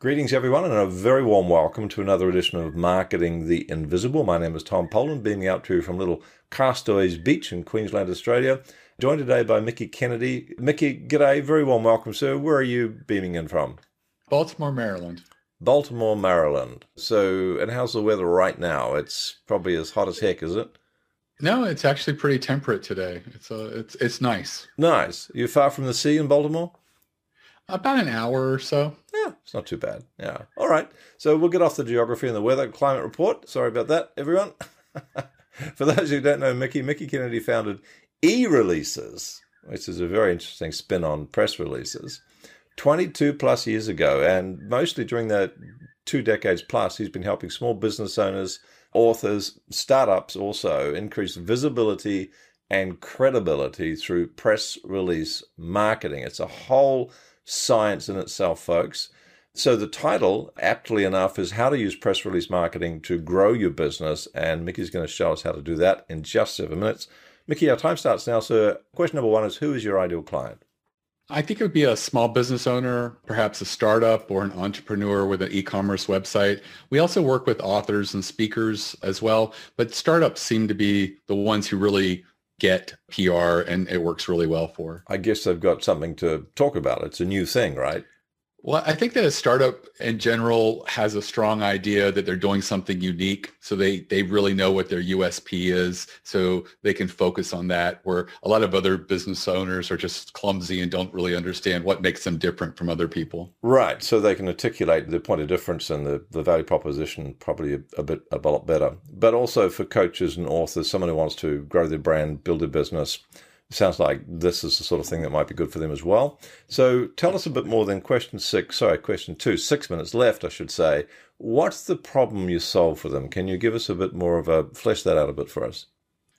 Greetings, everyone, and a very warm welcome to another edition of Marketing the Invisible. My name is Tom Poland, beaming out to you from little Castaways Beach in Queensland, Australia. Joined today by Mickie Kennedy. Mickie, g'day, very warm welcome, sir. Where are you beaming in from? Baltimore, Maryland. Baltimore, Maryland. So, and how's the weather right now? It's probably as hot as heck, is it? No, it's actually pretty temperate today. It's uh, it's it's nice. Nice. You far from the sea in Baltimore? About an hour or so. Yeah, it's not too bad. Yeah. All right. So we'll get off the geography and the weather climate report. Sorry about that, everyone. For those who don't know Mickie, Mickie Kennedy founded eReleases, which is a very interesting spin on press releases, 22 plus years ago. And mostly during that two decades plus, he's been helping small business owners, authors, startups also increase visibility and credibility through press release marketing. It's a whole science in itself, folks. So the title, aptly enough, is How to Use Press Release Marketing to Grow Your Business. And Mickie's going to show us how to do that in just seven minutes. Mickie, our time starts now. So question number one is who is your ideal client? I think it would be a small business owner, perhaps a startup or an entrepreneur with an e-commerce website. We also work with authors and speakers as well, but startups seem to be the ones who really get PR and it works really well for. I guess they've got something to talk about. It's a new thing, right? Well, I think that a startup in general has a strong idea that they're doing something unique. So they, they really know what their USP is. So they can focus on that where a lot of other business owners are just clumsy and don't really understand what makes them different from other people. Right. So they can articulate the point of difference and the, the value proposition probably a, a bit, a lot better. But also for coaches and authors, someone who wants to grow their brand, build a business, sounds like this is the sort of thing that might be good for them as well. So tell us a bit more than question six, sorry, question two, six minutes left, I should say. What's the problem you solve for them? Can you give us a bit more of a, flesh that out a bit for us?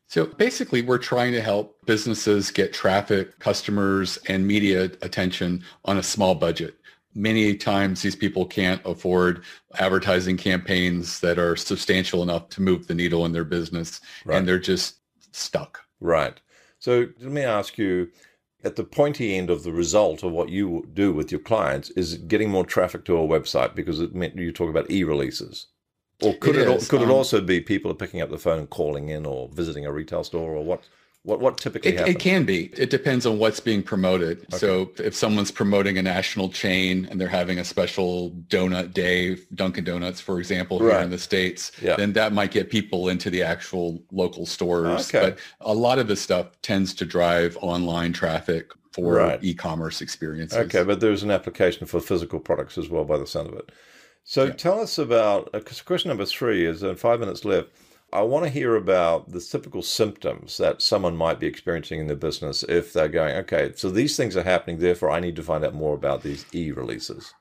So basically, we're trying to help businesses get traffic, customers, and media attention on a small budget. Many times these people can't afford advertising campaigns that are substantial enough to move the needle in their business, right. and they're just stuck. Right. So let me ask you, at the pointy end of the result of what you do with your clients is getting more traffic to a website because it meant you talk about eReleases. Or could it, it could um, it also be people are picking up the phone and calling in or visiting a retail store or what? What what typically it, happens? It can be. It depends on what's being promoted. Okay. So if someone's promoting a national chain and they're having a special donut day, Dunkin' Donuts, for example, here right. in the states, yeah. then that might get people into the actual local stores. Okay. But a lot of the stuff tends to drive online traffic for right. e-commerce experiences. Okay, but there's an application for physical products as well, by the sound of it. So yeah. tell us about. Uh, question number three is, in five minutes left I want to hear about the typical symptoms that someone might be experiencing in their business if they're going, okay, so these things are happening, therefore I need to find out more about these e releases.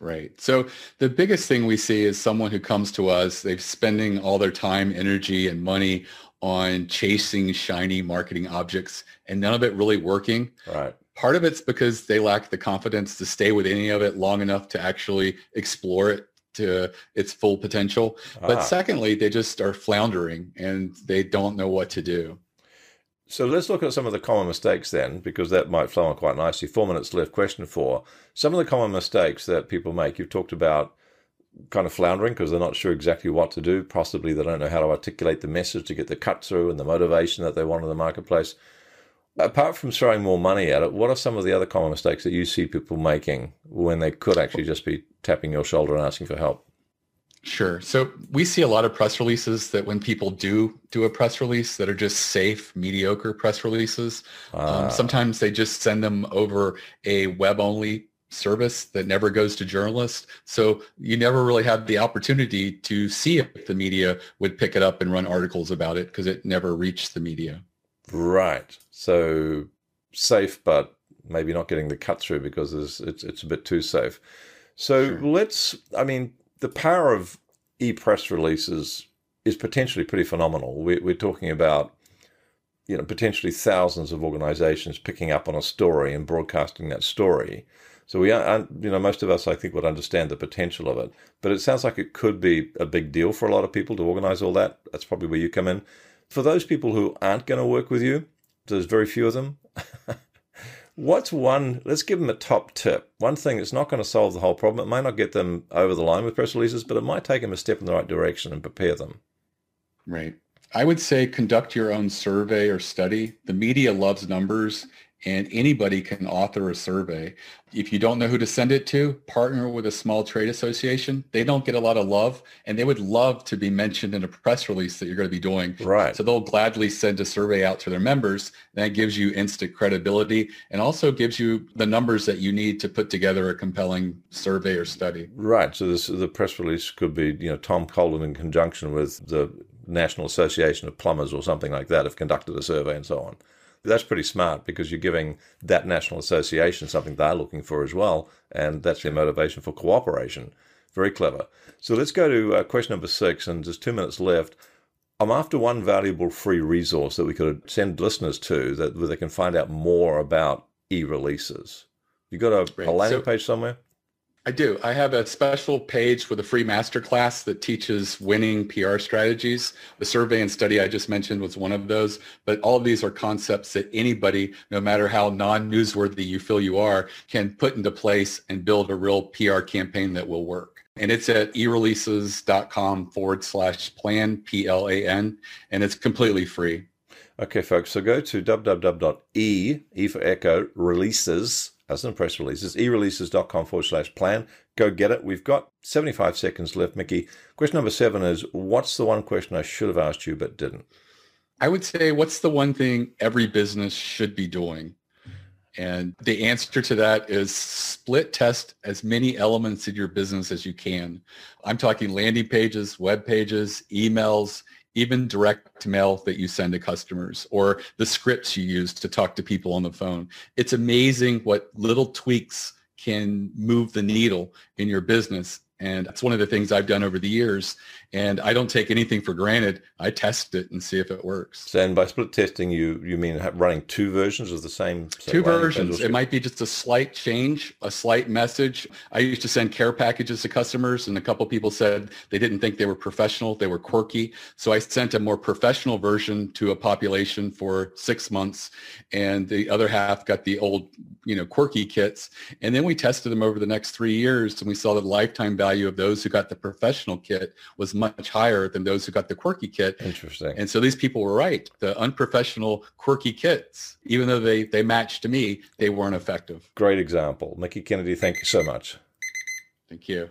Right. So the biggest thing we see is someone who comes to us, they're spending all their time, energy, and money on chasing shiny marketing objects and none of it really working. Right. Part of it's because they lack the confidence to stay with any of it long enough to actually explore it to its full potential. But ah. secondly, they just are floundering and they don't know what to do. So let's look at some of the common mistakes then, because that might flow on quite nicely. Four minutes left. Question four. Some of the common mistakes that people make. You've talked about kind of floundering because they're not sure exactly what to do. Possibly they don't know how to articulate the message to get the cut through and the motivation that they want in the marketplace. Apart from throwing more money at it, what are some of the other common mistakes that you see people making when they could actually just be tapping your shoulder and asking for help? Sure. So we see a lot of press releases that when people do do a press release that are just safe, mediocre press releases. Um, ah. sometimes they just send them over a web only service that never goes to journalists. So you never really have the opportunity to see if the media would pick it up and run articles about it because it never reached the media. Right. So safe, but maybe not getting the cut through because it's, it's, it's a bit too safe. So sure. let's, I mean, the power of e-press releases is potentially pretty phenomenal. We're, we're talking about, you know, potentially thousands of organizations picking up on a story and broadcasting that story. So we are, you know, most of us, I think, would understand the potential of it. But it sounds like it could be a big deal for a lot of people to organize all that. That's probably where you come in. For those people who aren't going to work with you, there's very few of them. What's one? Let's give them a top tip. One thing that's not going to solve the whole problem. It may not get them over the line with press releases, but it might take them a step in the right direction and prepare them. Right. I would say conduct your own survey or study. The media loves numbers and anybody can author a survey. If you don't know who to send it to, partner with a small trade association. They don't get a lot of love and they would love to be mentioned in a press release that you're going to be doing. Right. So they'll gladly send a survey out to their members. That gives you instant credibility and also gives you the numbers that you need to put together a compelling survey or study. Right. So this, the press release could be, you know, Tom Poland in conjunction with the National Association of Plumbers or something like that have conducted a survey and so on. That's pretty smart because you're giving that national association something they're looking for as well, and that's their motivation for cooperation. Very clever. So let's go to uh, question number six, and there's two minutes left. I'm after one valuable free resource that we could send listeners to that where they can find out more about eReleases. You got a, right. a landing so, page somewhere? I do. I have a special page with a free masterclass that teaches winning PR strategies. The survey and study I just mentioned was one of those, but all of these are concepts that anybody, no matter how non-newsworthy you feel you are, can put into place and build a real PR campaign that will work. And it's at ereleases.com forward slash plan, P-L-A-N, and it's completely free. Okay, folks. So go to www.e, E for Echo, releases, as in press releases, ereleases.com forward slash plan. Go get it. We've got 75 seconds left, Mickie. Question number seven is what's the one question I should have asked you but didn't? I would say, what's the one thing every business should be doing? And the answer to that is split test as many elements in your business as you can. I'm talking landing pages, web pages, emails, even direct mail that you send to customers or the scripts you use to talk to people on the phone. It's amazing what little tweaks can move the needle in your business. And that's one of the things I've done over the years and I don't take anything for granted. I test it and see if it works. So, and by split testing, you you mean running two versions of the same? Two versions. It might be just a slight change, a slight message. I used to send care packages to customers, and a couple people said they didn't think they were professional; they were quirky. So I sent a more professional version to a population for six months, and the other half got the old, you know, quirky kits. And then we tested them over the next three years, and we saw the lifetime value of those who got the professional kit was much higher than those who got the quirky kit. Interesting. And so these people were right. The unprofessional quirky kits, even though they, they matched to me, they weren't effective. Great example. Mickie Kennedy, thank you so much. Thank you.